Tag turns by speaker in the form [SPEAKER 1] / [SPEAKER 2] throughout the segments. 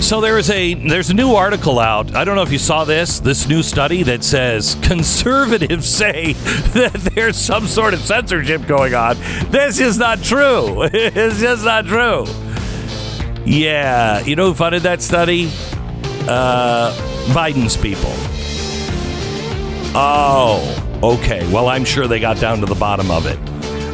[SPEAKER 1] So there is a there's a new article out. I don't know if you saw this this new study that says conservatives say that there's some sort of censorship going on. This is not true. It's just not true. Yeah, you know who funded that study? Uh, Biden's people. Oh, okay. Well, I'm sure they got down to the bottom of it.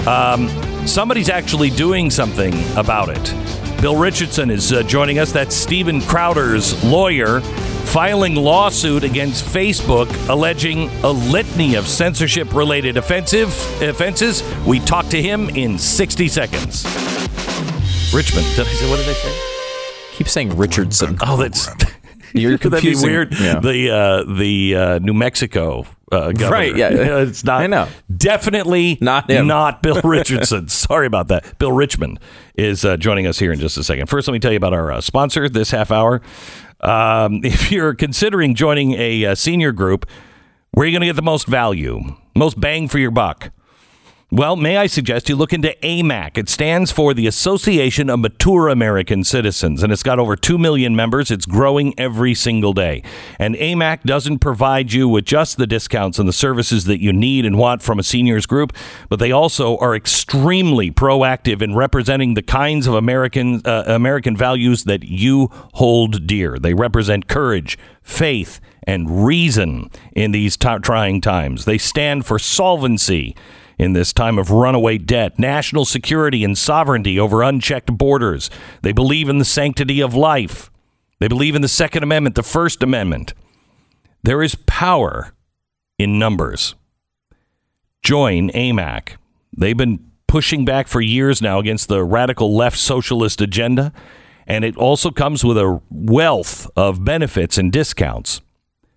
[SPEAKER 1] Um, somebody's actually doing something about it. Bill Richardson is uh, joining us. That's Steven Crowder's lawyer filing lawsuit against Facebook alleging a litany of censorship related offensive offenses. We talk to him in 60 seconds. Richmond. Did I say, what did I say?
[SPEAKER 2] Keep saying Richardson.
[SPEAKER 1] Oh, that's
[SPEAKER 2] You're
[SPEAKER 1] Could that be weird?
[SPEAKER 2] Yeah.
[SPEAKER 1] The uh, the uh, New Mexico uh, governor.
[SPEAKER 2] Right, yeah.
[SPEAKER 1] it's not.
[SPEAKER 2] I know.
[SPEAKER 1] Definitely
[SPEAKER 2] Not him.
[SPEAKER 1] Not Bill Richardson. Sorry about that. Bill Richmond is uh, joining us here in just a second. First, let me tell you about our uh, sponsor this half hour. Um, if you're considering joining a uh, senior group, where are you going to get the most value, most bang for your buck? Well, may I suggest you look into AMAC? It stands for the Association of Mature American Citizens, and it's got over 2 million members. It's growing every single day. And AMAC doesn't provide you with just the discounts and the services that you need and want from a seniors group, but they also are extremely proactive in representing the kinds of American, uh, American values that you hold dear. They represent courage, faith, and reason in these t- trying times. They stand for solvency in this time of runaway debt, national security, and sovereignty over unchecked borders. They believe in the sanctity of life. They believe in the Second Amendment, the First Amendment. There is power in numbers. Join AMAC. They've been pushing back for years now against the radical left socialist agenda, and it also comes with a wealth of benefits and discounts.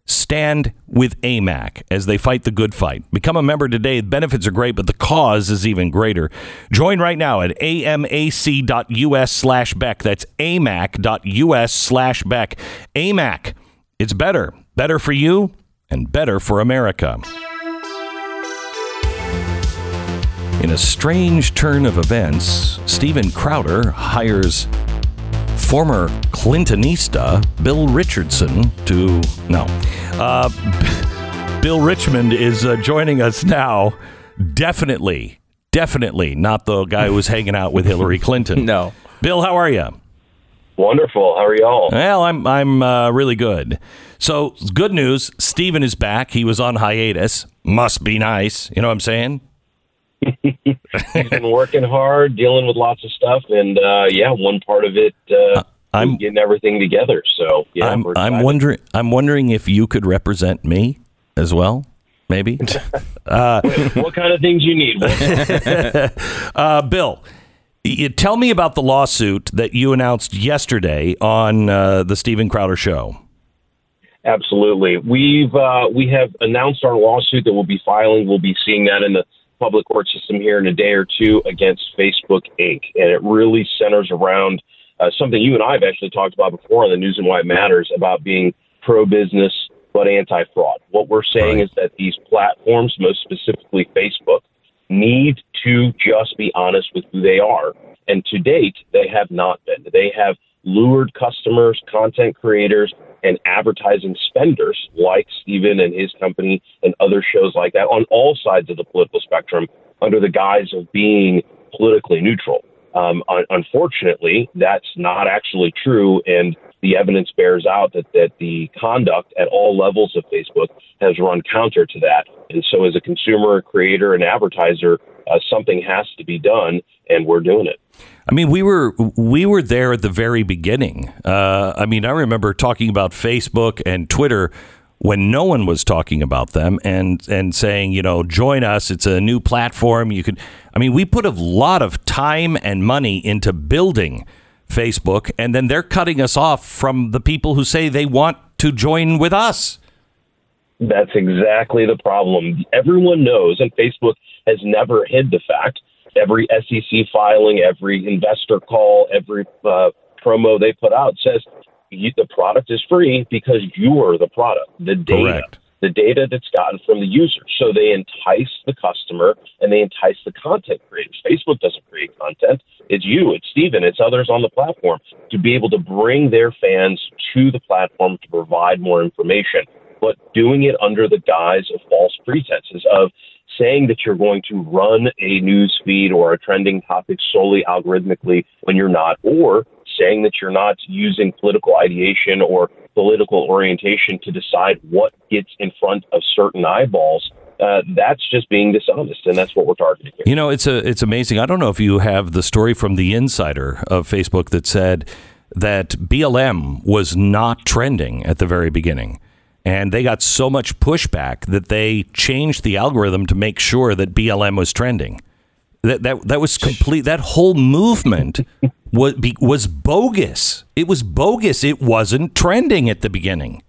[SPEAKER 1] Stand with AMAC as they fight the good fight. Become a member today. The benefits are great, but the cause is even greater. Join right now at amac.us slash Beck. That's amac.us slash Beck. AMAC. It's better. Better for you and better for America. In a strange turn of events, Steven Crowder hires former Clintonista Bill Richardson to no. Uh, Bill Richmond is uh, joining us now. Definitely, definitely not the guy who was hanging out with Hillary Clinton.
[SPEAKER 2] No.
[SPEAKER 1] Bill, how are you?
[SPEAKER 3] Wonderful. How are y'all?
[SPEAKER 1] Well, I'm I'm uh, really good. So good news, Steven is back. He was on hiatus. Must be nice. You know what I'm saying?
[SPEAKER 3] He's been working hard, dealing with lots of stuff, and uh, yeah, one part of it, uh,
[SPEAKER 1] I'm-
[SPEAKER 3] getting everything together. So yeah,
[SPEAKER 1] I'm I'm wondering I'm wondering if you could represent me as well. Maybe.
[SPEAKER 3] what kind of things you need.
[SPEAKER 1] Uh, Bill, you tell me about the lawsuit that you announced yesterday on uh, the Steven Crowder show.
[SPEAKER 3] Absolutely. We've uh, we have announced our lawsuit that we'll be filing. We'll be seeing that in the public court system here in a day or two against Facebook Inc. And it really centers around uh, something you and I have actually talked about before on the News and Why It Matters about being pro business but anti fraud. What we're saying
[SPEAKER 1] Right.
[SPEAKER 3] is that these platforms, most specifically Facebook, need to just be honest with who they are. And to date, they have not been. They have lured customers, content creators, and advertising spenders like Steven and his company and other shows like that on all sides of the political spectrum under the guise of being politically neutral. Um, un- unfortunately, that's not actually true, and the evidence bears out that, that the conduct at all levels of Facebook has run counter to that. And so, as a consumer, creator, and advertiser, uh, something has to be done, and we're doing it.
[SPEAKER 1] I mean, we were we were there at the very beginning. Uh, I mean, I remember talking about Facebook and Twitter when no one was talking about them, and and saying, you know, join us. It's a new platform. You could. I mean, we put a lot of time and money into building Facebook, and then they're cutting us off from the people who say they want to join with us.
[SPEAKER 3] That's exactly the problem. Everyone knows, and Facebook has never hid the fact. Every SEC filing, every investor call, every uh, promo they put out says you, the product is free because you're the product. The data
[SPEAKER 1] Correct.
[SPEAKER 3] the data that's gotten from the user. So they entice the customer and they entice the content creators. Facebook doesn't create content. It's you, it's Steven, it's others on the platform to be able to bring their fans to the platform to provide more information, but doing it under the guise of false pretenses of saying that you're going to run a news feed or a trending topic solely algorithmically when you're not, or saying that you're not using political ideation or political orientation to decide what gets in front of certain eyeballs. Uh, that's just being dishonest, and that's what we're targeting. Here.
[SPEAKER 1] You know, it's a it's amazing. I don't know if you have the story from the insider of Facebook that said that BLM was not trending at the very beginning. And they got so much pushback that they changed the algorithm to make sure that BLM was trending. That that that was complete. That whole movement was was bogus. It was bogus. It wasn't trending at the beginning.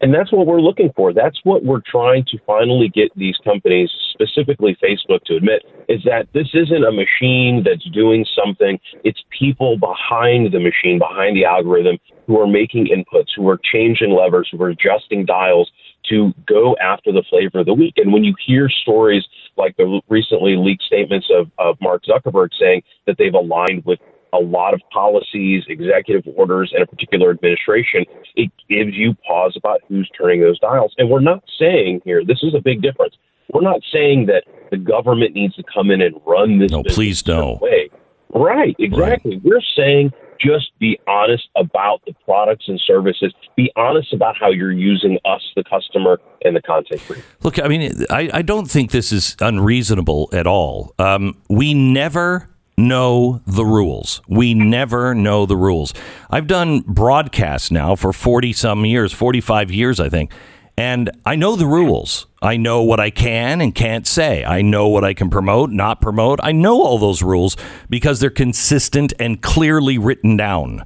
[SPEAKER 3] And that's what we're looking for. That's what we're trying to finally get these companies, specifically Facebook, to admit is that this isn't a machine that's doing something. It's people behind the machine, behind the algorithm, who are making inputs, who are changing levers, who are adjusting dials to go after the flavor of the week. And when you hear stories like the recently leaked statements of, of Mark Zuckerberg saying that they've aligned with a lot of policies, executive orders, and a particular administration, it gives you pause about who's turning those dials. And we're not saying here, this is a big difference. We're not saying that the government needs to come in and run this.
[SPEAKER 1] No, please no.
[SPEAKER 3] Way. Right, exactly. Right. We're saying just be honest about the products and services. Be honest about how you're using us, the customer, and the content creator.
[SPEAKER 1] Look, I mean, I, I don't think this is unreasonable at all. Um, we never know the rules. We never know the rules. I've done broadcasts now for 40 some years, 45 years, I think. And I know the rules. I know what I can and can't say. I know what I can promote, not promote. I know all those rules because they're consistent and clearly written down.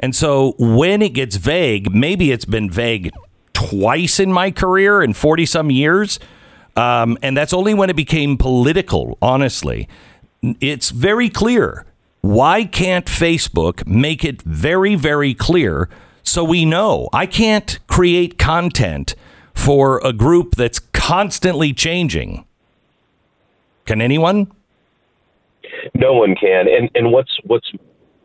[SPEAKER 1] And so when it gets vague, maybe it's been vague twice in my career in 40 some years. Um, and that's only when it became political, honestly. It's very clear. Why can't Facebook make it very, very clear so we know? I can't create content for a group that's constantly changing. Can anyone?
[SPEAKER 3] No one can. And and what's what's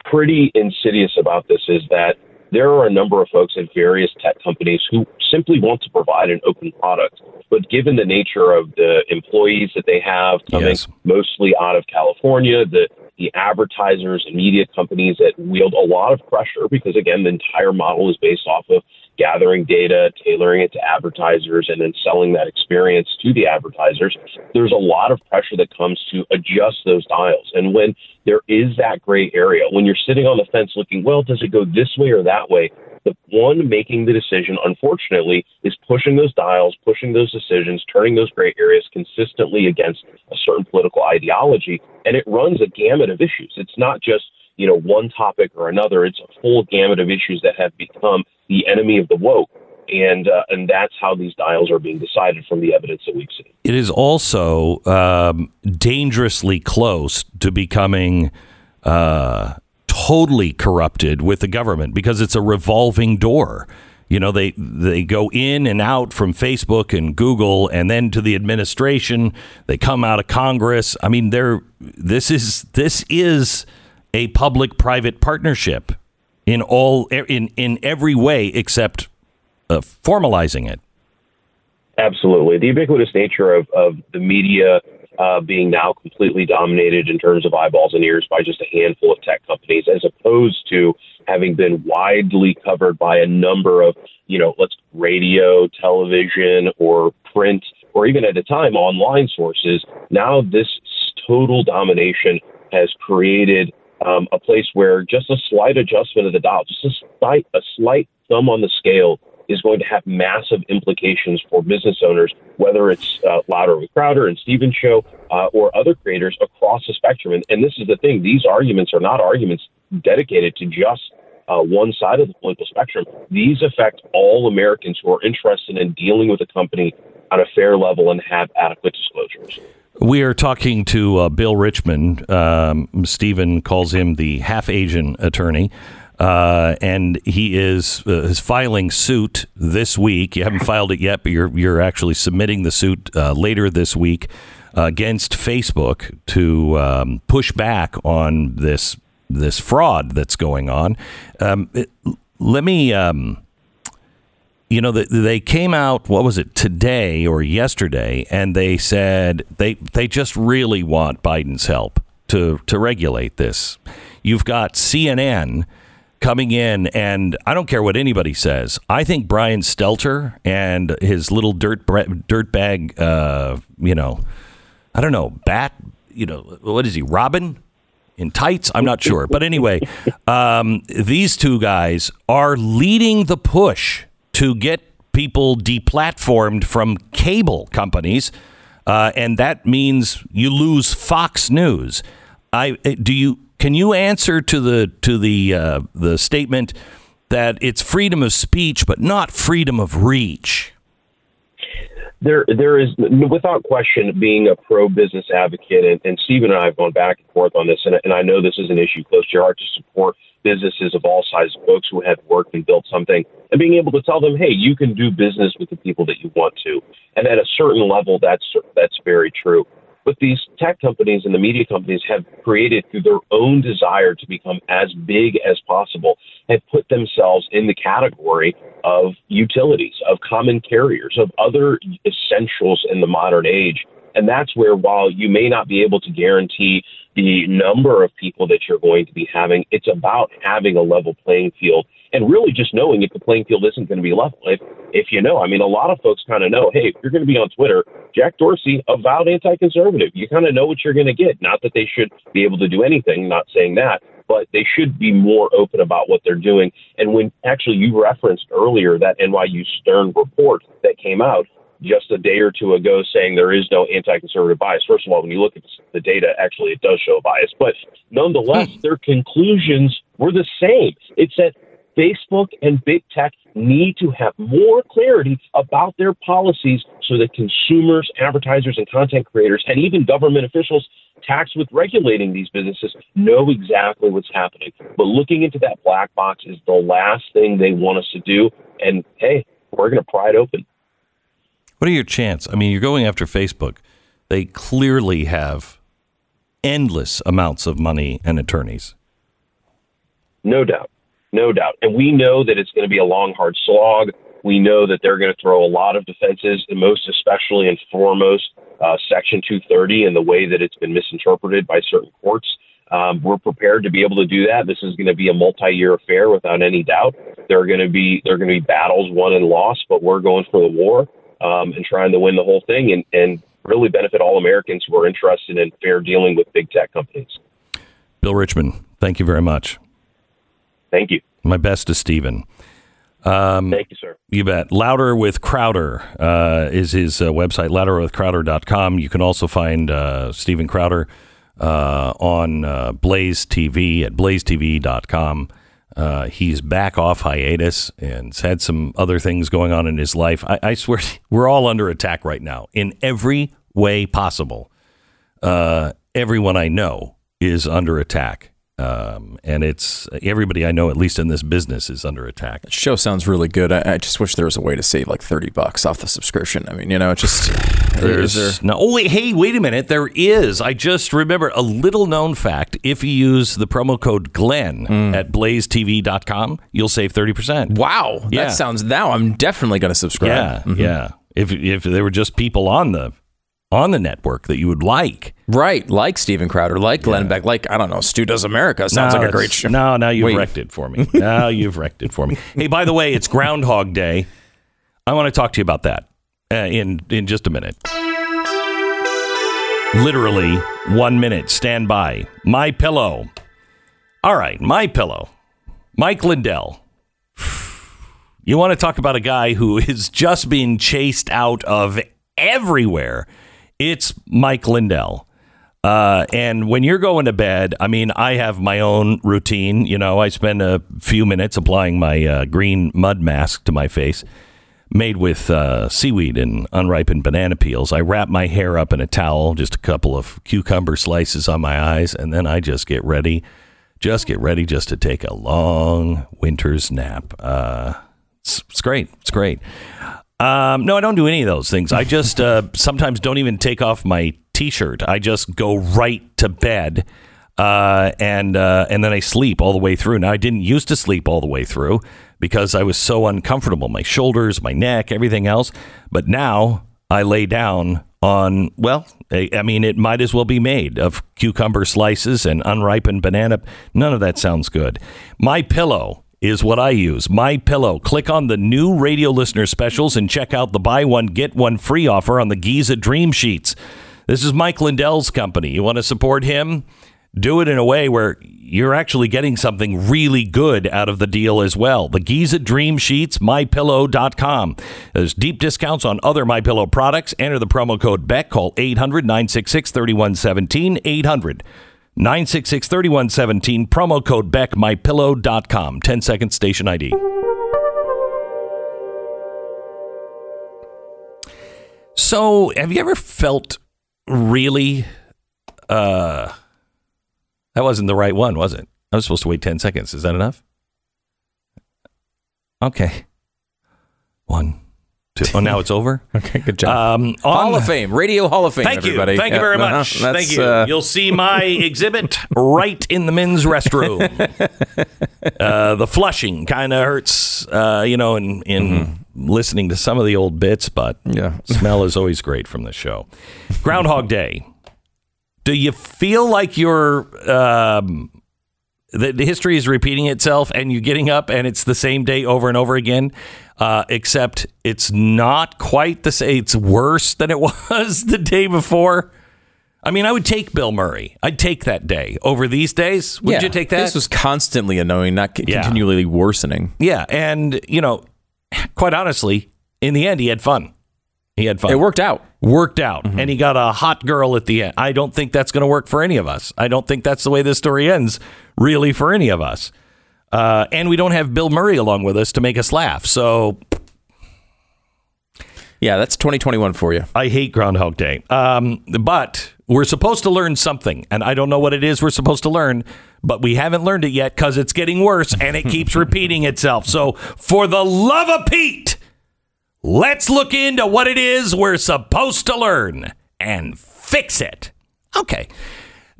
[SPEAKER 3] pretty insidious about this is that there are a number of folks at various tech companies who simply want to provide an open product. But given the nature of the employees that they have coming yes. mostly out of California, the the advertisers and media companies that wield a lot of pressure because again the entire model is based off of gathering data, tailoring it to advertisers, and then selling that experience to the advertisers, there's a lot of pressure that comes to adjust those dials. And when there is that gray area, when you're sitting on the fence looking, well, does it go this way or that way? The one making the decision, unfortunately, is pushing those dials, pushing those decisions, turning those gray areas consistently against a certain political ideology. And it runs a gamut of issues. It's not just you know, one topic or another. It's a full gamut of issues that have become the enemy of the woke. And, uh, and that's how these dials are being decided from the evidence that we've seen.
[SPEAKER 1] It is also um, dangerously close to becoming uh, totally corrupted with the government because it's a revolving door. You know, they they go in and out from Facebook and Google, and then to the administration. They come out of Congress. I mean, they're this is this is a public-private partnership in all in in every way except uh, formalizing it.
[SPEAKER 3] Absolutely, the ubiquitous nature of of the media uh, being now completely dominated in terms of eyeballs and ears by just a handful of tech companies, as opposed to having been widely covered by a number of you know let's radio, television, or print, or even at a time online sources. Now this total domination has created um, a place where just a slight adjustment of the dial, just a slight, a slight thumb on the scale is going to have massive implications for business owners, whether it's uh, Louder with Crowder and Steven Show uh, or other creators across the spectrum. And, and, this is the thing: these arguments are not arguments dedicated to just uh, one side of the political spectrum. These affect all Americans who are interested in dealing with a company on a fair level and have adequate disclosures.
[SPEAKER 1] We are talking to uh, Bill Richmond. Um, Steven calls him the half Asian attorney. Uh, and he is uh, is filing suit this week. You haven't filed it yet, but you're you're actually submitting the suit uh, later this week against Facebook to um, push back on this this fraud that's going on. Um, it, let me. Um, you know, they came out. What was it today or yesterday? And they said they they just really want Biden's help to to regulate this. You've got CNN coming in, and I don't care what anybody says. I think Brian Stelter and his little dirt dirt bag, uh, you know, I don't know, bat, you know, what is he, Robin? In tights, I'm not sure, but anyway, um, these two guys are leading the push to get people deplatformed from cable companies, uh, and that means you lose Fox News. I do you can you answer to the to the uh, the statement that it's freedom of speech but not freedom of reach?
[SPEAKER 3] There, there is without question being a pro business advocate, and, and Steven and I have gone back and forth on this, and, and I know this is an issue close to your heart to support businesses of all sizes, folks who have worked and built something, and being able to tell them, hey, you can do business with the people that you want to, and at a certain level, that's that's very true. But these tech companies and the media companies have created through their own desire to become as big as possible, have put themselves in the category of utilities, of common carriers, of other essentials in the modern age. And that's where, while you may not be able to guarantee the number of people that you're going to be having, it's about having a level playing field and really just knowing if the playing field isn't going to be level. If, if you know, I mean, a lot of folks kind of know, hey, if you're going to be on Twitter, Jack Dorsey, avowed anti conservative, you kind of know what you're going to get. Not that they should be able to do anything, not saying that, but they should be more open about what they're doing. And when actually you referenced earlier that NYU Stern report that came out, just a day or two ago saying there is no anti-conservative bias. First of all, when you look at the data, actually it does show bias, but nonetheless, hmm. their conclusions were the same. It said Facebook and big tech need to have more clarity about their policies so that consumers, advertisers, and content creators, and even government officials tasked with regulating these businesses know exactly what's happening. But looking into that black box is the last thing they want us to do. And hey, we're going to pry it open.
[SPEAKER 1] What are your chances? I mean, you're going after Facebook. They clearly have endless amounts of money and attorneys.
[SPEAKER 3] No doubt no doubt. And we know that it's going to be a long, hard slog. We know that they're going to throw a lot of defenses, and most especially and foremost, uh, Section 230 and the way that it's been misinterpreted by certain courts. Um, we're prepared to be able to do that. This is going to be a multi-year affair, without any doubt. There are going to be there are going to be battles won and lost, but we're going for the war um, and trying to win the whole thing and, and really benefit all Americans who are interested in fair dealing with big tech companies.
[SPEAKER 1] Bill Richmond, thank you very much.
[SPEAKER 3] Thank you.
[SPEAKER 1] My best to Steven.
[SPEAKER 3] Um, Thank you, sir.
[SPEAKER 1] You bet. Louder with Crowder uh, is his uh, website, louderwithcrowder.com. You can also find uh, Steven Crowder uh, on uh, Blaze TV at blazetv.com. Uh, he's back off hiatus and had some other things going on in his life. I, I swear, we're all under attack right now in every way possible. everyone I know is under attack. Um, and it's everybody I know, at least in this business, is under attack.
[SPEAKER 2] The show sounds really good. I, I, just wish there was a way to save like thirty bucks off the subscription. I mean, you know, it just
[SPEAKER 1] there's there... no. Oh wait, hey, wait a minute. There is. I just remember a little known fact. If you use the promo code Glenn mm. at blazetv.com, you'll save thirty percent.
[SPEAKER 2] Wow, yeah. that sounds. Now I'm definitely going to subscribe.
[SPEAKER 1] Yeah, mm-hmm. yeah. If if there were just people on the on the network that you would like.
[SPEAKER 2] Right, like Steven Crowder, like Glenn yeah. Beck, like I don't know, Stu Does America. Sounds no, like a great show.
[SPEAKER 1] No, now you've Wait. wrecked it for me. now you've wrecked it for me. Hey, by the way, it's Groundhog Day. I want to talk to you about that uh, in in just a minute. Literally one minute. Stand by. My pillow. All right, my pillow. Mike Lindell. You want to talk about a guy who is just being chased out of everywhere it's Mike Lindell. Uh, and when you're going to bed, I mean, I have my own routine. You know, I spend a few minutes applying my uh, green mud mask to my face, made with uh, seaweed and unripened banana peels. I wrap my hair up in a towel, just a couple of cucumber slices on my eyes, and then I just get ready just get ready just to take a long winter's nap. Uh, it's, it's great. It's great. Um, no, I don't do any of those things. I just uh, sometimes don't even take off my t-shirt. I just go right to bed, uh, and uh, and then I sleep all the way through. Now I didn't used to sleep all the way through because I was so uncomfortable, my shoulders, my neck, everything else. But now I lay down on well, I, I mean it might as well be made of cucumber slices and unripened banana. None of that sounds good. My pillow is what I use. My Pillow. Click on the new radio listener specials and check out the buy one get one free offer on the Giza Dream Sheets. This is Mike Lindell's company. You want to support him? Do it in a way where you're actually getting something really good out of the deal as well. The Giza Dream Sheets, mypillow.com. There's deep discounts on other MyPillow products. Enter the promo code BECK. Call 800 966 3117. 800 966 3117, promo code Beck, mypillow.com. 10 second station ID. So, have you ever felt really. Uh, that wasn't the right one, was it? I was supposed to wait 10 seconds. Is that enough? Okay. One, two. Oh, now it's over?
[SPEAKER 2] Okay, good job.
[SPEAKER 1] Um,
[SPEAKER 2] Hall of Fame, Radio Hall of Fame.
[SPEAKER 1] Thank
[SPEAKER 2] everybody.
[SPEAKER 1] you. Thank you very
[SPEAKER 2] uh-huh.
[SPEAKER 1] much.
[SPEAKER 2] That's,
[SPEAKER 1] Thank you.
[SPEAKER 2] uh,
[SPEAKER 1] You'll see my exhibit right in the men's restroom. uh, the flushing kind of hurts, uh, you know, in, in listening to some of the old bits, but
[SPEAKER 2] Yeah.
[SPEAKER 1] smell is always great from the show. Groundhog Day. Do you feel like you're. Um, the, the history is repeating itself and you're getting up and it's the same day over and over again uh, except it's not quite the same it's worse than it was the day before i mean i would take bill murray i'd take that day over these days would
[SPEAKER 2] yeah,
[SPEAKER 1] you take that
[SPEAKER 2] This was constantly annoying, not c-
[SPEAKER 1] Yeah.
[SPEAKER 2] continually worsening.
[SPEAKER 1] yeah and you know quite honestly in the end he had fun he had fun
[SPEAKER 2] It worked out.
[SPEAKER 1] worked out and he got a hot girl at the end. I don't think that's going to work for any of us. I don't think that's the way this story ends, really, for any of us. Uh, and we don't have Bill Murray along with us to make us laugh. So
[SPEAKER 2] Yeah, that's 2021 for you.
[SPEAKER 1] I hate Groundhog Day. Um, but we're supposed to learn something. And I don't know what it is we're supposed to learn, but we haven't learned it yet because it's getting worse and it keeps repeating itself. So for the love of Pete, let's look into what it is we're supposed to learn and fix it. Okay.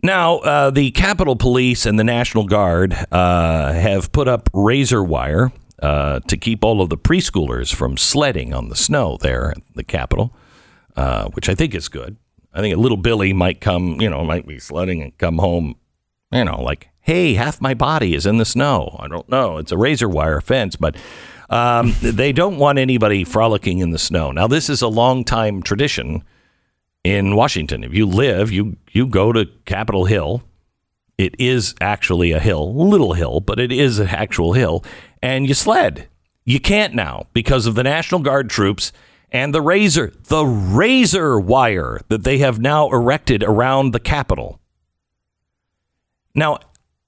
[SPEAKER 1] Now, uh, the Capitol Police and the National Guard uh, have put up razor wire uh, to keep all of the preschoolers from sledding on the snow there at the Capitol, uh, which I think is good. I think a little Billy might come, you know, might be sledding and come home, you know, like, hey, half my body is in the snow. I don't know. It's a razor wire fence, but um, they don't want anybody frolicking in the snow. Now, this is a long time tradition in Washington. If you live, you you go to Capitol Hill. It is actually a hill, little hill, but it is an actual hill, and you sled. You can't now because of the National Guard troops and the razor, the razor wire that they have now erected around the Capitol. Now,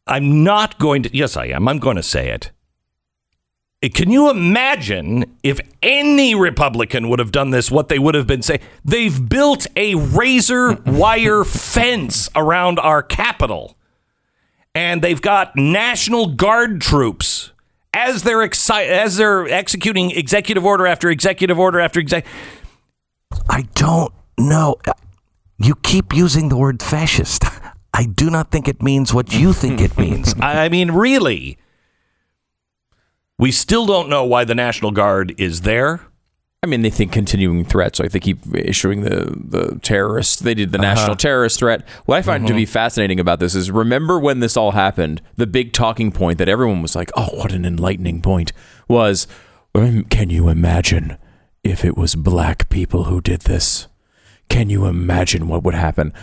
[SPEAKER 1] I'm not going to. Yes, I am. I'm going to say it. Can you imagine if any Republican would have done this, what they would have been saying? They've built a razor wire fence around our Capitol, and they've got National Guard troops as they're exci- as they're executing executive order after executive order after exec. I don't know. You keep using the word fascist. I do not think it means what you think it means. I mean, really. We still don't know why the National Guard is there.
[SPEAKER 2] I mean, they think continuing threats, like they keep issuing the the terrorist. They did the uh-huh. national terrorist threat. What I find to mm-hmm. be fascinating about this is remember when this all happened, the big talking point that everyone was like, "Oh, what an enlightening point!" was, "Can you imagine if it was black people who did this? Can you imagine what would happen?"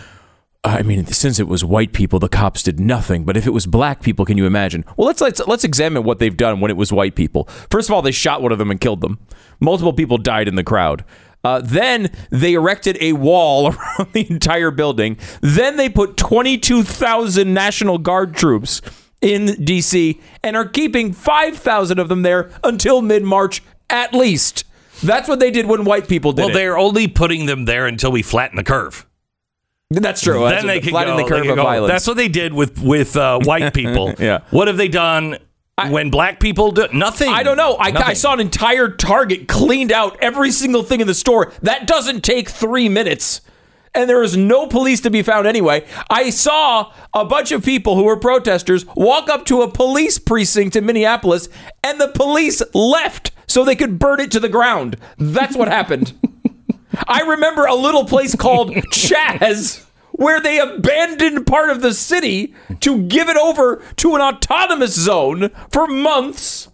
[SPEAKER 2] I mean, since it was white people, the cops did nothing. But if it was black people, can you imagine? Well, let's let's let's examine what they've done when it was white people. First of all, they shot one of them and killed them. Multiple people died in the crowd. Uh, then they erected a wall around the entire building. Then they put 22,000 National Guard troops in D.C. and are keeping 5,000 of them there until mid March at least. That's what they did when white people did it.
[SPEAKER 1] Well,
[SPEAKER 2] it.
[SPEAKER 1] they're only putting them there until we flatten the curve.
[SPEAKER 2] That's true.
[SPEAKER 1] then
[SPEAKER 2] That's
[SPEAKER 1] they
[SPEAKER 2] flatten
[SPEAKER 1] go,
[SPEAKER 2] the curve of
[SPEAKER 1] go.
[SPEAKER 2] violence.
[SPEAKER 1] That's what they did with with uh, white people.
[SPEAKER 2] Yeah.
[SPEAKER 1] What have they done when black people do nothing?
[SPEAKER 2] I don't know. I, I saw an entire Target cleaned out every single thing in the store. That doesn't take three minutes. And there is no police to be found anyway. I saw a bunch of people who were protesters walk up to a police precinct in Minneapolis, and the police left so they could burn it to the ground. That's what happened. I remember a little place called Chaz where they abandoned part of the city to give it over to an autonomous zone for months.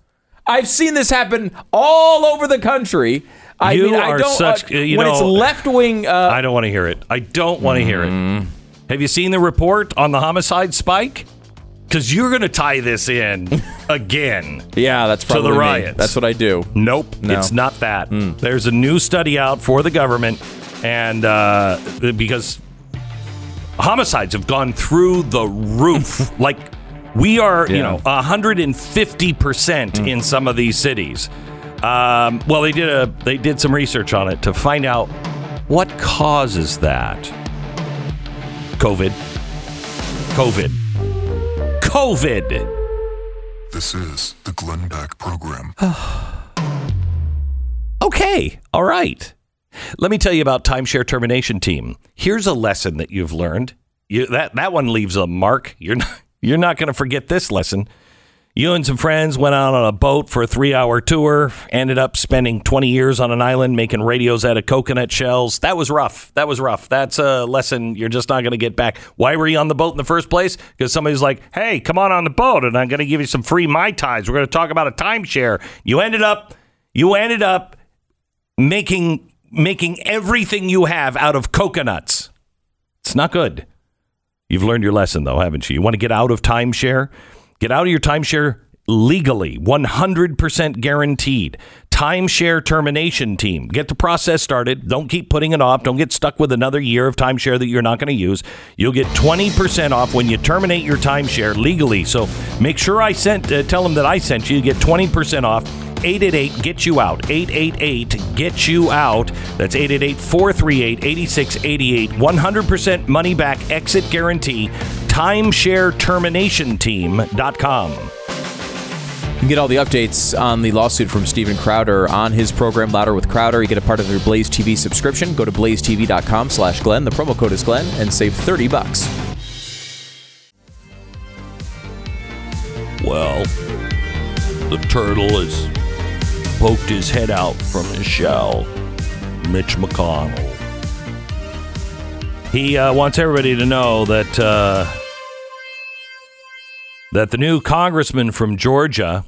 [SPEAKER 2] I've seen this happen all over the country. I
[SPEAKER 1] You
[SPEAKER 2] mean, I
[SPEAKER 1] are
[SPEAKER 2] don't.
[SPEAKER 1] such-
[SPEAKER 2] uh,
[SPEAKER 1] you
[SPEAKER 2] when it's left wing, uh,
[SPEAKER 1] I don't want to hear it. I don't want to hear
[SPEAKER 2] Mm-hmm.
[SPEAKER 1] it. Have you seen the report on the homicide spike? Because you're going to tie this in again.
[SPEAKER 2] yeah, that's to
[SPEAKER 1] the
[SPEAKER 2] probably me.
[SPEAKER 1] riots.
[SPEAKER 2] That's what I do.
[SPEAKER 1] Nope,
[SPEAKER 2] No.
[SPEAKER 1] it's not that.
[SPEAKER 2] Hmm.
[SPEAKER 1] There's a new study out for the government, and uh, because homicides have gone through the roof, like we are, you
[SPEAKER 2] Yeah.
[SPEAKER 1] know, 150 percent in some of these cities. Um, well, they did a they did some research on it to find out what causes that. COVID. COVID. COVID.
[SPEAKER 4] This is the Glenn Beck Program.
[SPEAKER 1] Okay, all right. Let me tell you about timeshare termination team. Here's a lesson that you've learned. You, that that one leaves a mark. You're not you're not going to forget this lesson. You and some friends went out on a boat for a three hour tour, ended up spending 20 years on an island making radios out of coconut shells. That was rough. That was rough. That's a lesson you're just not going to get back. Why were you on the boat in the first place? Because somebody's like, hey, come on on the boat and I'm going to give you some free Mai Tais. We're going to talk about a timeshare. You ended up, you ended up making making everything you have out of coconuts. It's not good. You've learned your lesson though, haven't you? You want to get out of timeshare? Get out of your timeshare legally, 100% guaranteed. Timeshare termination team. Get the process started. Don't keep putting it off. Don't get stuck with another year of timeshare that you're not going to use. You'll get 20% off when you terminate your timeshare legally. So make sure I sent uh, tell them that I sent you. You get 20% off. 888 get you out 888 get you out that's 888 438 8688 100% money back exit guarantee Timeshare termination timeshareterminationteam.com
[SPEAKER 2] You can get all the updates on the lawsuit from Steven Crowder on his program Louder with Crowder. You get a part of your Blaze TV subscription. Go to blazetv.com slash Glenn. The promo code is Glenn and save 30 bucks.
[SPEAKER 1] Well, the turtle has poked his head out from his shell. Mitch McConnell. He uh, wants everybody to know that uh, that the new congressman from Georgia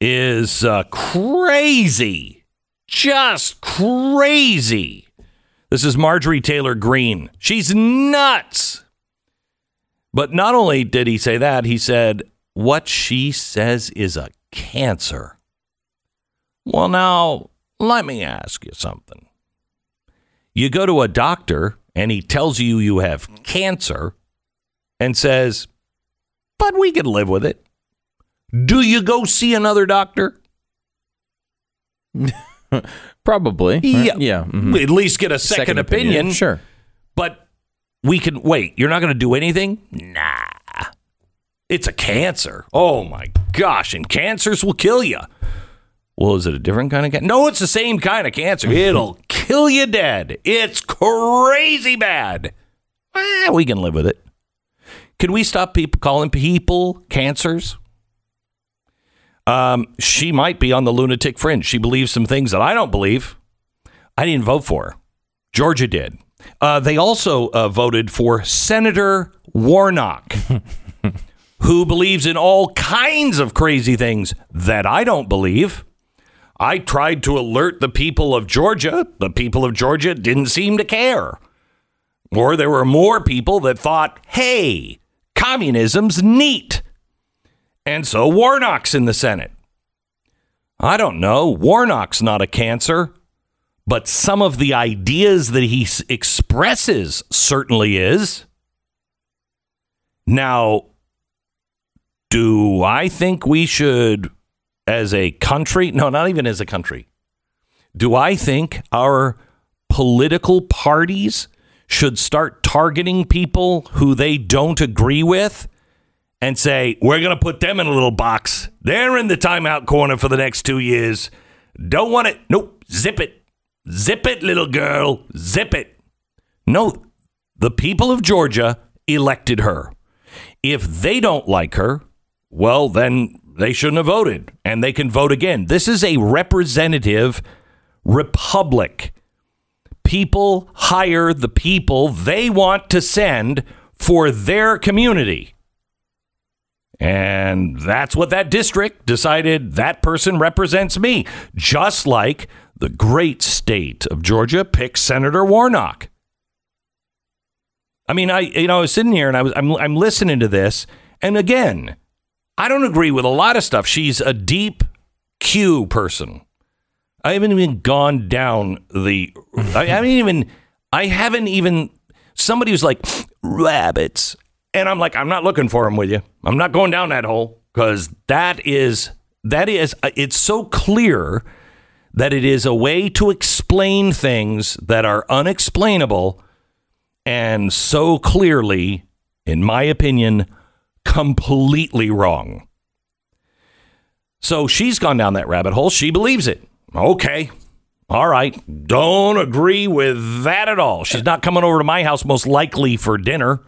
[SPEAKER 1] is uh, crazy, just crazy. This is Marjorie Taylor Greene. She's nuts. But not only did he say that, he said what she says is a cancer. Well, now, let me ask you something. You go to a doctor and he tells you you have cancer and says, but we can live with it. Do you go see another doctor?
[SPEAKER 2] Probably.
[SPEAKER 1] Yeah.
[SPEAKER 2] Yeah. mhm.
[SPEAKER 1] At least get a second, opinion.
[SPEAKER 2] Sure.
[SPEAKER 1] But we can wait. You're not going to do anything? Nah. It's a cancer. Oh my gosh. And cancers will kill you. Well, is it a different kind of cancer? No, it's the same kind of cancer. It'll kill you dead. It's crazy bad. Eh, we can live with it. Can we stop people calling people cancers? Um, she might be on the lunatic fringe. She believes some things that I don't believe. I didn't vote for her. Georgia did. Uh, they also uh, voted for Senator Warnock, who believes in all kinds of crazy things that I don't believe. I tried to alert the people of Georgia. The people of Georgia didn't seem to care. Or there were more people that thought, hey, communism's neat. And so Warnock's in the Senate. I don't know. Warnock's not a cancer, but some of the ideas that he expresses certainly is. Now, do I think we should, as a country, no, not even as a country, do I think our political parties should start targeting people who they don't agree with and say, we're going to put them in a little box. They're in the timeout corner for the next two years. Don't want it. Nope. Zip it. Zip it, little girl. Zip it. No, the people of Georgia elected her. If they don't like her, well, then they shouldn't have voted and they can vote again. This is a representative republic. People hire the people they want to send for their community. And that's what that district decided that person represents me, just like the great state of Georgia picks Senator Warnock. I mean, I you know I was sitting here and I was I'm I'm listening to this, and again, I don't agree with a lot of stuff. She's a deep Q person. I haven't even gone down the. I haven't even. I haven't even. Somebody was like rabbits, and I'm like, I'm not looking for them with you. I'm not going down that hole because that is that is. Uh, it's so clear that it is a way to explain things that are unexplainable and so clearly, in my opinion, completely wrong. So she's gone down that rabbit hole. She believes it. Okay. All right. Don't agree with that at all. She's not coming over to my house, most likely for dinner.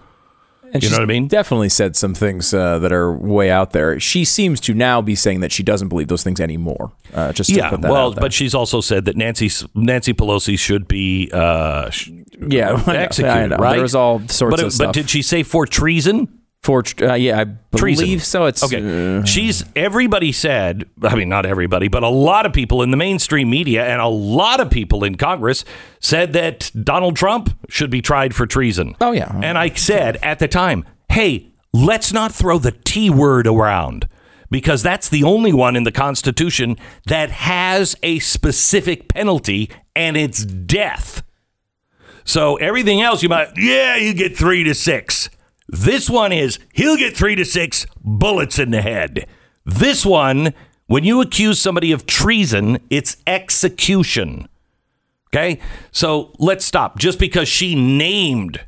[SPEAKER 2] And
[SPEAKER 1] You know what I mean?
[SPEAKER 2] Definitely said some things uh, that are way out there. She seems to now be saying that she doesn't believe those things anymore. Uh, just to
[SPEAKER 1] Yeah.
[SPEAKER 2] put that
[SPEAKER 1] Well,
[SPEAKER 2] out there.
[SPEAKER 1] but she's also said that Nancy Nancy Pelosi should be uh, sh-
[SPEAKER 2] yeah, I know,
[SPEAKER 1] executed.
[SPEAKER 2] I know.
[SPEAKER 1] Right?
[SPEAKER 2] There was all sorts
[SPEAKER 1] but,
[SPEAKER 2] of
[SPEAKER 1] but
[SPEAKER 2] stuff.
[SPEAKER 1] did she say for treason?
[SPEAKER 2] For uh, yeah, I believe
[SPEAKER 1] treason.
[SPEAKER 2] so. It's
[SPEAKER 1] okay.
[SPEAKER 2] uh,
[SPEAKER 1] She's everybody said. I mean, not everybody, but a lot of people in the mainstream media and a lot of people in Congress said that Donald Trump should be tried for treason.
[SPEAKER 2] Oh, yeah.
[SPEAKER 1] And I said at the time, hey, let's not throw the T word around. Because that's the only one in the Constitution that has a specific penalty, and it's death. So everything else, you might, yeah, you get three to six. This one is, he'll get three to six bullets in the head. This one, when you accuse somebody of treason, it's execution. Okay? So let's stop. Just because she named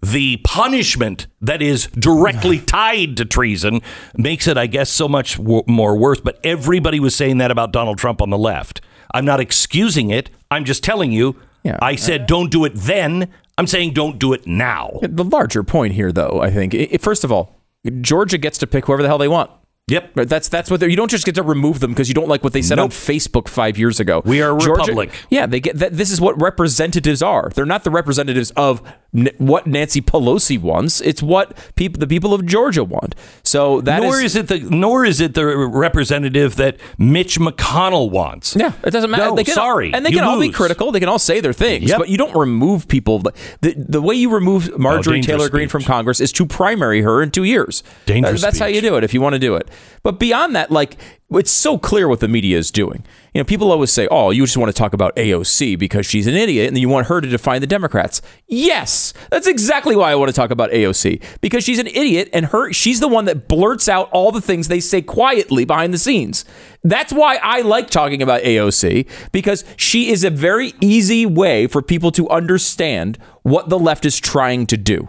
[SPEAKER 1] the punishment that is directly tied to treason makes it, I guess, so much w- more worse. But everybody was saying that about Donald Trump on the left. I'm not excusing it. I'm just telling you.
[SPEAKER 2] Yeah.
[SPEAKER 1] I uh, said don't do it then. I'm saying don't do it now.
[SPEAKER 2] the larger point here, though. I think first of all, Georgia gets to pick whoever the hell they want.
[SPEAKER 1] Yep.
[SPEAKER 2] That's that's what they're, you don't just get to remove them because you don't like what they said on Facebook five years ago.
[SPEAKER 1] We are a
[SPEAKER 2] Georgia-
[SPEAKER 1] republic.
[SPEAKER 2] Yeah, they get that. This is what representatives are. They're not the representatives of n- what Nancy Pelosi wants. It's what people the people of Georgia want. So that
[SPEAKER 1] nor is, it the nor is it the representative that Mitch McConnell wants.
[SPEAKER 2] Yeah, it doesn't matter.
[SPEAKER 1] No,
[SPEAKER 2] they can,
[SPEAKER 1] sorry,
[SPEAKER 2] and they can all be critical. They can all say their things,
[SPEAKER 1] Yep.
[SPEAKER 2] but you don't remove people. The, the way you remove oh, Marjorie
[SPEAKER 1] dangerous
[SPEAKER 2] Taylor Greene from. Congress is to primary her in two years.
[SPEAKER 1] Dangerous
[SPEAKER 2] That- That's how you do it if you want to do it. But beyond that, like it's so clear what the media is doing. You know, people always say, "Oh, you just want to talk about AOC because she's an idiot, and you want her to define the Democrats." Yes, that's exactly why I want to talk about AOC because she's an idiot, and her she's the one that blurts out all the things they say quietly behind the scenes. That's why I like talking about AOC because she is a very easy way for people to understand what the left is trying to do.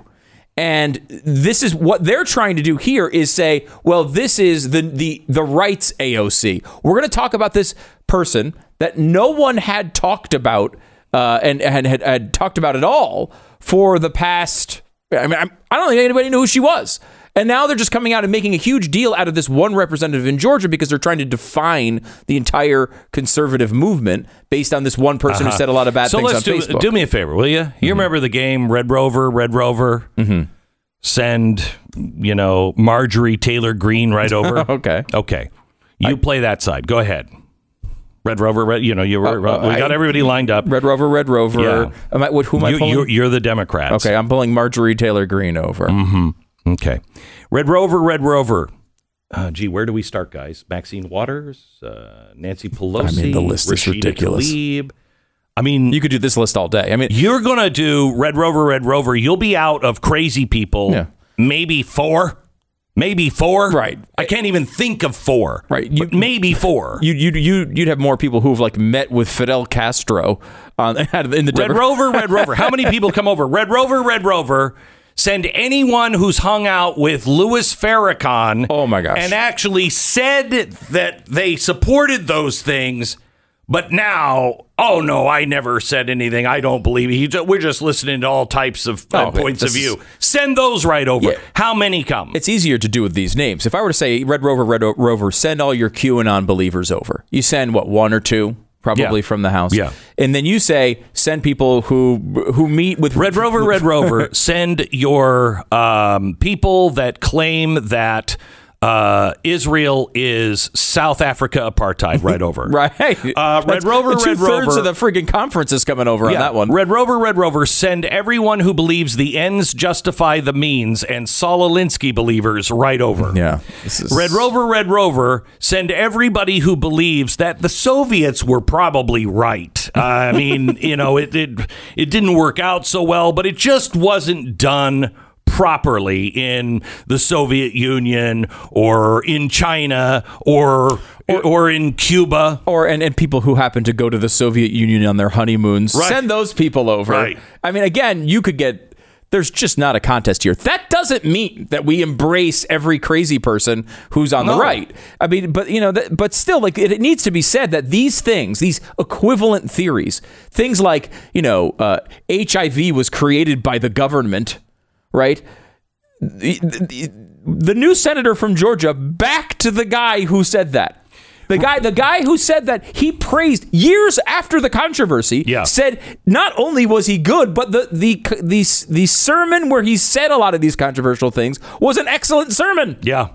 [SPEAKER 2] And this is what they're trying to do here is say, well, this is the the the rights AOC. We're going to talk about this person that no one had talked about uh, and, and had, had talked about at all for the past. I mean, I'm, I don't think anybody knew who she was. And now they're just coming out and making a huge deal out of this one representative in Georgia because they're trying to define the entire conservative movement based on this one person who said a lot of bad
[SPEAKER 1] Uh-huh. so
[SPEAKER 2] things
[SPEAKER 1] let's
[SPEAKER 2] on
[SPEAKER 1] do,
[SPEAKER 2] Facebook. Mm-hmm.
[SPEAKER 1] do me a favor, will you? You remember the game Red Rover, Red Rover? Mm-hmm. Send, you know, Marjorie Taylor Greene right over.
[SPEAKER 2] okay.
[SPEAKER 1] Okay. You play that side. Go ahead. Red Rover, red, you know, you were,
[SPEAKER 2] Uh, uh,
[SPEAKER 1] we got
[SPEAKER 2] I-
[SPEAKER 1] everybody lined up.
[SPEAKER 2] Red Rover, Red Rover.
[SPEAKER 1] Yeah.
[SPEAKER 2] Am I, what, who am I
[SPEAKER 1] you,
[SPEAKER 2] pulling?
[SPEAKER 1] you're, you're the Democrats.
[SPEAKER 2] okay, I'm pulling Marjorie Taylor Greene over.
[SPEAKER 1] Okay. Red Rover, Red Rover. Uh, gee, where do we start, guys? Maxine Waters, uh, Nancy Pelosi.
[SPEAKER 2] I mean, the list is ridiculous.
[SPEAKER 1] Tlaib. I mean,
[SPEAKER 2] You could do this list all day. I mean,
[SPEAKER 1] you're going to do Red Rover, Red Rover. You'll be out of crazy people,
[SPEAKER 2] Yeah.
[SPEAKER 1] maybe four. maybe four.
[SPEAKER 2] Right.
[SPEAKER 1] I can't even think of four.
[SPEAKER 2] Right.
[SPEAKER 1] You, maybe four.
[SPEAKER 2] You you you you'd have more people who've like met with Fidel Castro on in the
[SPEAKER 1] Red
[SPEAKER 2] Demo-
[SPEAKER 1] Rover, Red Rover. How many people come over? Red Rover, Red Rover. Send anyone who's hung out with Louis Farrakhan.
[SPEAKER 2] Oh, my gosh.
[SPEAKER 1] And actually said that they supported those things, but now, oh no, I never said anything. I don't believe it. He We're just listening to all types of uh,
[SPEAKER 2] Oh,
[SPEAKER 1] points of
[SPEAKER 2] This is-
[SPEAKER 1] view. Send those right over.
[SPEAKER 2] Yeah.
[SPEAKER 1] How many come?
[SPEAKER 2] It's easier to do with these names. If I were to say Red Rover, Red O- Rover, send all your QAnon believers over. You send what one or two, probably
[SPEAKER 1] Yeah.
[SPEAKER 2] from the house.
[SPEAKER 1] Yeah.
[SPEAKER 2] and then you say send people who who meet with
[SPEAKER 1] Red Rover, Red Rover, send your um, people that claim that uh, Israel is South Africa apartheid right over.
[SPEAKER 2] Right.
[SPEAKER 1] Uh, Red Rover,
[SPEAKER 2] Two
[SPEAKER 1] Red
[SPEAKER 2] thirds
[SPEAKER 1] Rover.
[SPEAKER 2] of the friggin' conference is coming over on that one.
[SPEAKER 1] Red Rover, Red Rover, send everyone who believes the ends justify the means and Saul Alinsky believers right over.
[SPEAKER 2] yeah. This is
[SPEAKER 1] Red Rover, Red Rover, send everybody who believes that the Soviets were probably right. Uh, I mean, you know, it, it it didn't work out so well, but it just wasn't done properly in the Soviet Union or in China or or, or in Cuba.
[SPEAKER 2] or and, and people who happen to go to the Soviet Union on their honeymoons.
[SPEAKER 1] Right.
[SPEAKER 2] Send those people over.
[SPEAKER 1] Right.
[SPEAKER 2] I mean, again, you could get. There's just not a contest here. That doesn't mean that we embrace every crazy person who's on the right. I mean, but you know, that, but still, like it, it needs to be said that these things, these equivalent theories, things like you know, uh, HIV was created by the government, right? the, the, the new senator from Georgia backed the guy who said that. The guy, the guy who said that he praised years after the controversy.
[SPEAKER 1] Yeah.
[SPEAKER 2] Said not only was he good, but the the the the sermon where he said a lot of these controversial things was an excellent sermon.
[SPEAKER 1] Yeah.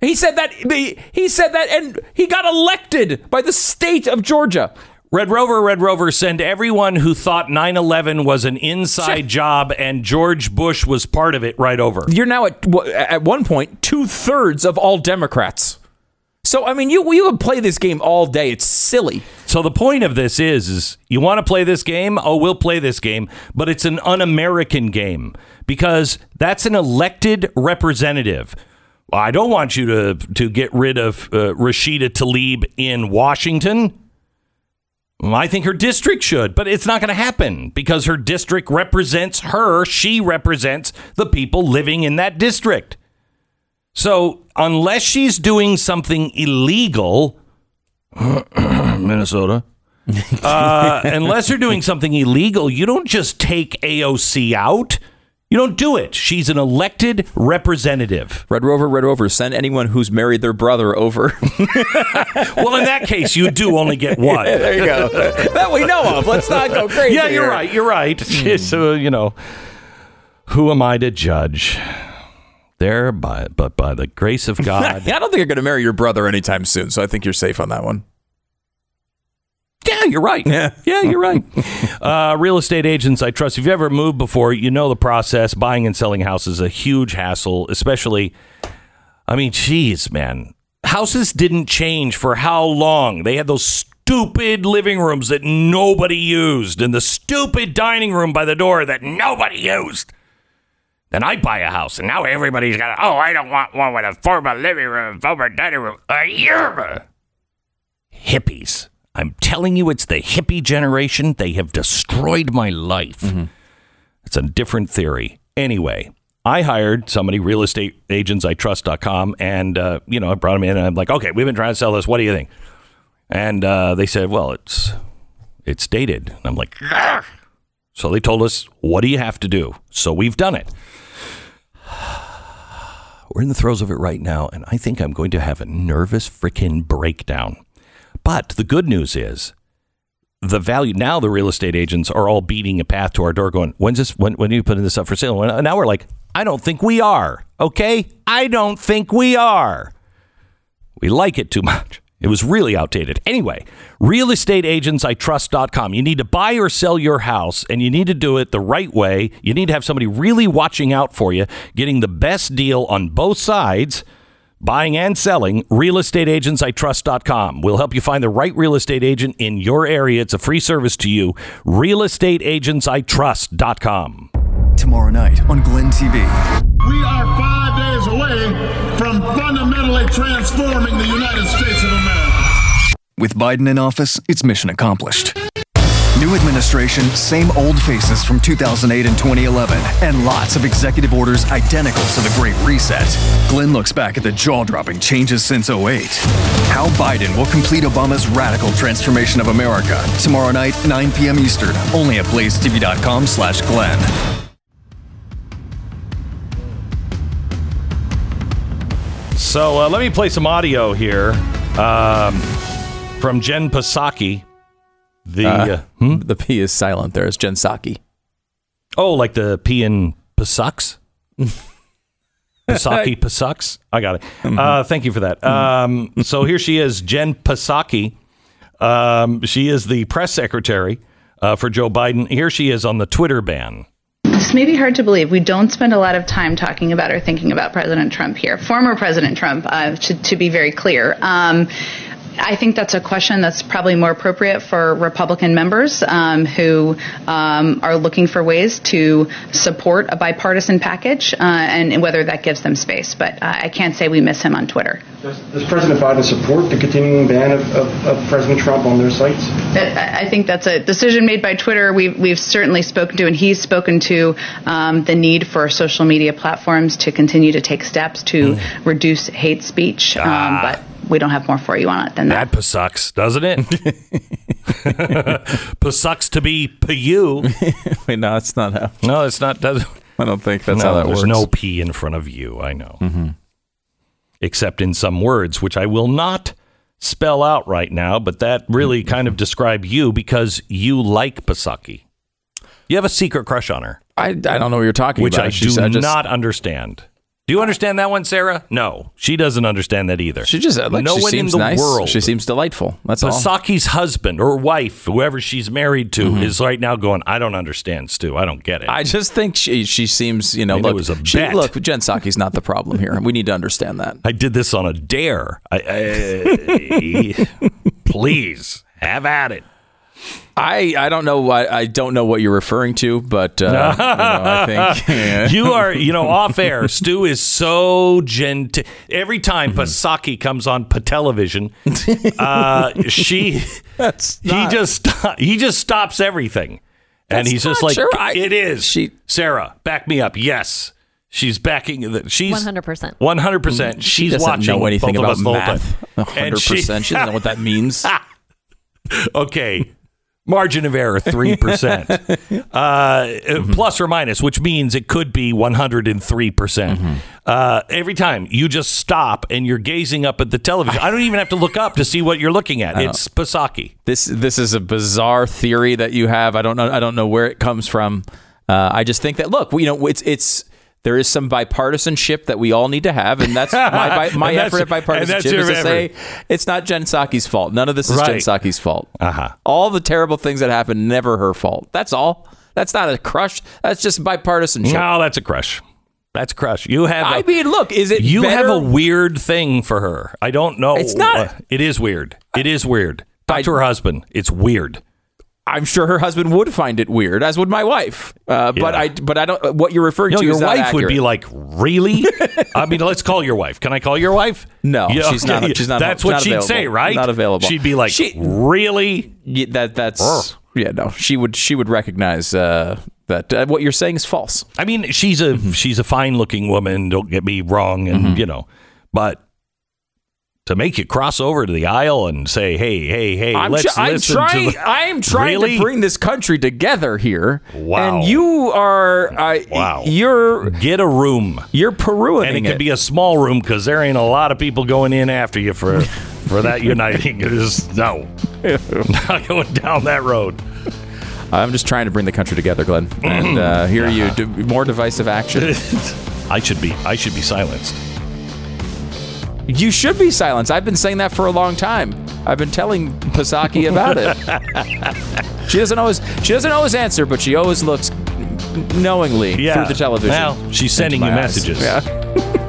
[SPEAKER 2] He said that he said that, and he got elected by the state of Georgia.
[SPEAKER 1] Red Rover, Red Rover, send everyone who thought 9 11 was an inside job and George Bush was part of it right over.
[SPEAKER 2] You're now at at one point two thirds of all Democrats. So I mean, you you can play this game all day. It's silly.
[SPEAKER 1] So the point of this is, is you want to play this game? Oh, we'll play this game, but it's an un-American game because that's an elected representative. I don't want you to to get rid of uh, Rashida Tlaib in Washington. I think her district should, but it's not going to happen because her district represents her. She represents the people living in that district. So unless she's doing something illegal, Minnesota, uh, unless you're doing something illegal, you don't just take AOC out. You don't do it. She's an elected representative.
[SPEAKER 2] Red Rover, Red Rover, send anyone who's married their brother over.
[SPEAKER 1] Well, in that case, you do only get one.
[SPEAKER 2] Yeah, there you go. that we know of. Let's not go crazy.
[SPEAKER 1] Yeah, you're
[SPEAKER 2] here.
[SPEAKER 1] right. You're right. Hmm. So, you know, who am I to judge? There, by, but by the grace of God.
[SPEAKER 2] I don't think you're going to marry your brother anytime soon, so I think you're safe on that one.
[SPEAKER 1] Yeah, you're right.
[SPEAKER 2] Yeah.
[SPEAKER 1] yeah, you're right. Uh, real estate agents I trust. If you've ever moved before, you know the process. Buying and selling houses is a huge hassle, especially. I mean, geez, man, houses didn't change for how long? They had those stupid living rooms that nobody used, and the stupid dining room by the door that nobody used. Then I buy a house, and now everybody's got. Oh, I don't want one with a formal living room, formal dining room. A year hippies. I'm telling you, it's the hippie generation. They have destroyed my life. It's a different theory. Anyway, I hired somebody, real estate agents I trust.com, and, uh, you know, I brought them in and I'm like, okay, we've been trying to sell this. What do you think? And uh, they said, well, it's it's dated. And I'm like, "Grr." so they told us, what do you have to do? So we've done it. We're in the throes of it right now, and I think I'm going to have a nervous freaking breakdown. But the good news is the value now the real estate agents are all beating a path to our door going, when's this when when are you putting this up for sale? And now we're like, I don't think we are. Okay? I don't think we are. We like it too much. It was really outdated. Anyway, realestateagentsitrust.com. You need to buy or sell your house and you need to do it the right way. You need to have somebody really watching out for you, getting the best deal on both sides. Buying and selling, realestateagentsitrust.com will help you find the right real estate agent in your area. It's a free service to you. Realestateagentsitrust.com.
[SPEAKER 5] tomorrow night on Glenn TV.
[SPEAKER 6] We are five days away from fundamentally transforming the United States of America.
[SPEAKER 5] With Biden in office, it's mission accomplished. New administration, same old faces from 2008 and 2011, and lots of executive orders identical to the Great Reset. Glenn looks back at the jaw dropping changes since 08. How Biden will complete Obama's radical transformation of America. Tomorrow night, 9 p.m. Eastern, only at blazetv.com slash Glenn.
[SPEAKER 1] So uh, let me play some audio here um, from Jen Psaki. The uh, hmm?
[SPEAKER 2] The P is silent there. It's Jen Psaki.
[SPEAKER 1] oh, like the P in Psaks. Psaki Psaks. I got it. Uh, thank you for that. Um, so here she is, Jen Psaki. Um, she is the press secretary uh, for Joe Biden. Here she is on the Twitter ban.
[SPEAKER 7] This may be hard to believe. We don't spend a lot of time talking about or thinking about President Trump here. Former President Trump, uh, to, to be very clear. Um, I think that's a question that's probably more appropriate for Republican members um, who um, are looking for ways to support a bipartisan package uh, and whether that gives them space. But uh, I can't say we miss him on Twitter.
[SPEAKER 8] Does, does President Biden support the continuing ban of, of, of President Trump on their sites?
[SPEAKER 7] I I think that's a decision made by Twitter. We've, we've certainly spoken to, and he's spoken to um, the need for social media platforms to continue to take steps to reduce hate speech. Um, but we don't have more for you on it than that.
[SPEAKER 1] That sucks, doesn't it? sucks to be P-U.
[SPEAKER 2] Wait, no, it's not how.
[SPEAKER 1] No, it's not. Does,
[SPEAKER 2] I don't think that's
[SPEAKER 1] no,
[SPEAKER 2] how that
[SPEAKER 1] there's
[SPEAKER 2] works.
[SPEAKER 1] no P in front of you. I know. Mm-hmm. Except in some words, which I will not spell out right now, but that really mm-hmm. kind of describe you because you like Pasaki. You have a secret crush on her,
[SPEAKER 2] I, I don't know what you're talking
[SPEAKER 1] which
[SPEAKER 2] about.
[SPEAKER 1] Which I
[SPEAKER 2] She's-
[SPEAKER 1] do
[SPEAKER 2] just-
[SPEAKER 1] not understand. Do you understand that one, Sarah? No, she doesn't understand that either.
[SPEAKER 2] She just like,
[SPEAKER 1] no
[SPEAKER 2] she
[SPEAKER 1] one
[SPEAKER 2] seems
[SPEAKER 1] in the
[SPEAKER 2] nice.
[SPEAKER 1] world.
[SPEAKER 2] She seems delightful. That's all.
[SPEAKER 1] Pasaki's husband or wife, whoever she's married to,
[SPEAKER 2] Mm-hmm.
[SPEAKER 1] is right now going. I don't understand, Stu. I don't get it.
[SPEAKER 2] I just think she she seems you know
[SPEAKER 1] mean, it
[SPEAKER 2] look
[SPEAKER 1] was a
[SPEAKER 2] she-
[SPEAKER 1] bet.
[SPEAKER 2] look Jen Psaki's not the problem here. We need to understand that.
[SPEAKER 1] I did this on a dare. I, I, please have at it.
[SPEAKER 2] I, I don't know what I don't know what you're referring to, but uh, you know, I think
[SPEAKER 1] You are, you know, off air. Stu is so gentle. Every time
[SPEAKER 2] Mm-hmm.
[SPEAKER 1] Pasaki comes on pa- television, uh, she
[SPEAKER 2] that's
[SPEAKER 1] he just he just stops everything, and he's just like,
[SPEAKER 2] true. I-
[SPEAKER 1] "It is."
[SPEAKER 2] she-
[SPEAKER 1] Sarah, back me up. Yes, she's backing. The, she's
[SPEAKER 9] 100%.
[SPEAKER 1] One hundred percent.
[SPEAKER 2] she
[SPEAKER 1] She's
[SPEAKER 2] doesn't
[SPEAKER 1] watching
[SPEAKER 2] know anything about
[SPEAKER 1] us the whole
[SPEAKER 2] math. One hundred percent. She doesn't know what that means.
[SPEAKER 1] okay. Margin of error, 3%. uh, plus or minus, which means it could be 103%. percent Uh, every time you just stop and you're gazing up at the television, I don't even have to look up to see what you're looking at. It's Pasaki.
[SPEAKER 2] This this is a bizarre theory that you have. I don't know. I don't know where it comes from. Uh, I just think that look, you know, it's it's there is some bipartisanship that we all need to have, and that's my my
[SPEAKER 1] that's-
[SPEAKER 2] effort at bipartisanship is to say it's not Jen Psaki's fault. None of this is Jen
[SPEAKER 1] Right.
[SPEAKER 2] Psaki's fault.
[SPEAKER 1] Uh-huh.
[SPEAKER 2] All the terrible things that happen never her fault. That's all. That's not a crush. That's just bipartisanship.
[SPEAKER 1] No, that's a crush. That's a crush. You have.
[SPEAKER 2] I
[SPEAKER 1] a-
[SPEAKER 2] mean, look, is it
[SPEAKER 1] you have a weird thing for her. I don't know.
[SPEAKER 2] It's not-
[SPEAKER 1] Uh, it is weird. It is weird. Talk to her husband. It's weird.
[SPEAKER 2] I'm sure her husband would find it weird, as would my wife. Uh, But I, but I don't. What you're referring
[SPEAKER 1] know,
[SPEAKER 2] to
[SPEAKER 1] your wife would be like, "Really?" I mean, let's call your wife. Can I call your wife?
[SPEAKER 2] No,
[SPEAKER 1] Yeah,
[SPEAKER 2] she's not- she's not-
[SPEAKER 1] That's what
[SPEAKER 2] not
[SPEAKER 1] she'd
[SPEAKER 2] available.
[SPEAKER 1] say, right?
[SPEAKER 2] Not available.
[SPEAKER 1] She'd be like,
[SPEAKER 2] She-
[SPEAKER 1] "Really?"
[SPEAKER 2] Yeah, that that's yeah. No, she would she would recognize uh, that uh, what you're saying is false.
[SPEAKER 1] I mean, she's a
[SPEAKER 2] Mm-hmm.
[SPEAKER 1] she's a fine looking woman. Don't get me wrong, and you know, but to make you cross over to the aisle and say, "Hey, hey, hey,
[SPEAKER 2] I'm,
[SPEAKER 1] let's
[SPEAKER 2] tr- I'm
[SPEAKER 1] listen
[SPEAKER 2] trying.
[SPEAKER 1] to the."
[SPEAKER 2] I'm trying
[SPEAKER 1] Really?
[SPEAKER 2] to bring this country together here.
[SPEAKER 1] Wow.
[SPEAKER 2] And you are. Uh,
[SPEAKER 1] Wow.
[SPEAKER 2] You're
[SPEAKER 1] Get a room,
[SPEAKER 2] you're Peruing
[SPEAKER 1] and it could be a small room because there ain't a lot of people going in after you for for that uniting. It is no, not going down that road.
[SPEAKER 2] I'm just trying to bring the country together, Glenn. And uh, here you do more divisive action.
[SPEAKER 1] I should be I should be silenced.
[SPEAKER 2] You should be silenced. I've been saying that for a long time. I've been telling Pasaki about it. she doesn't always she doesn't always answer, but she always looks knowingly
[SPEAKER 1] Yeah.
[SPEAKER 2] through the television.
[SPEAKER 1] Well, she's sending you
[SPEAKER 2] my eyes.
[SPEAKER 1] messages.
[SPEAKER 2] Yeah.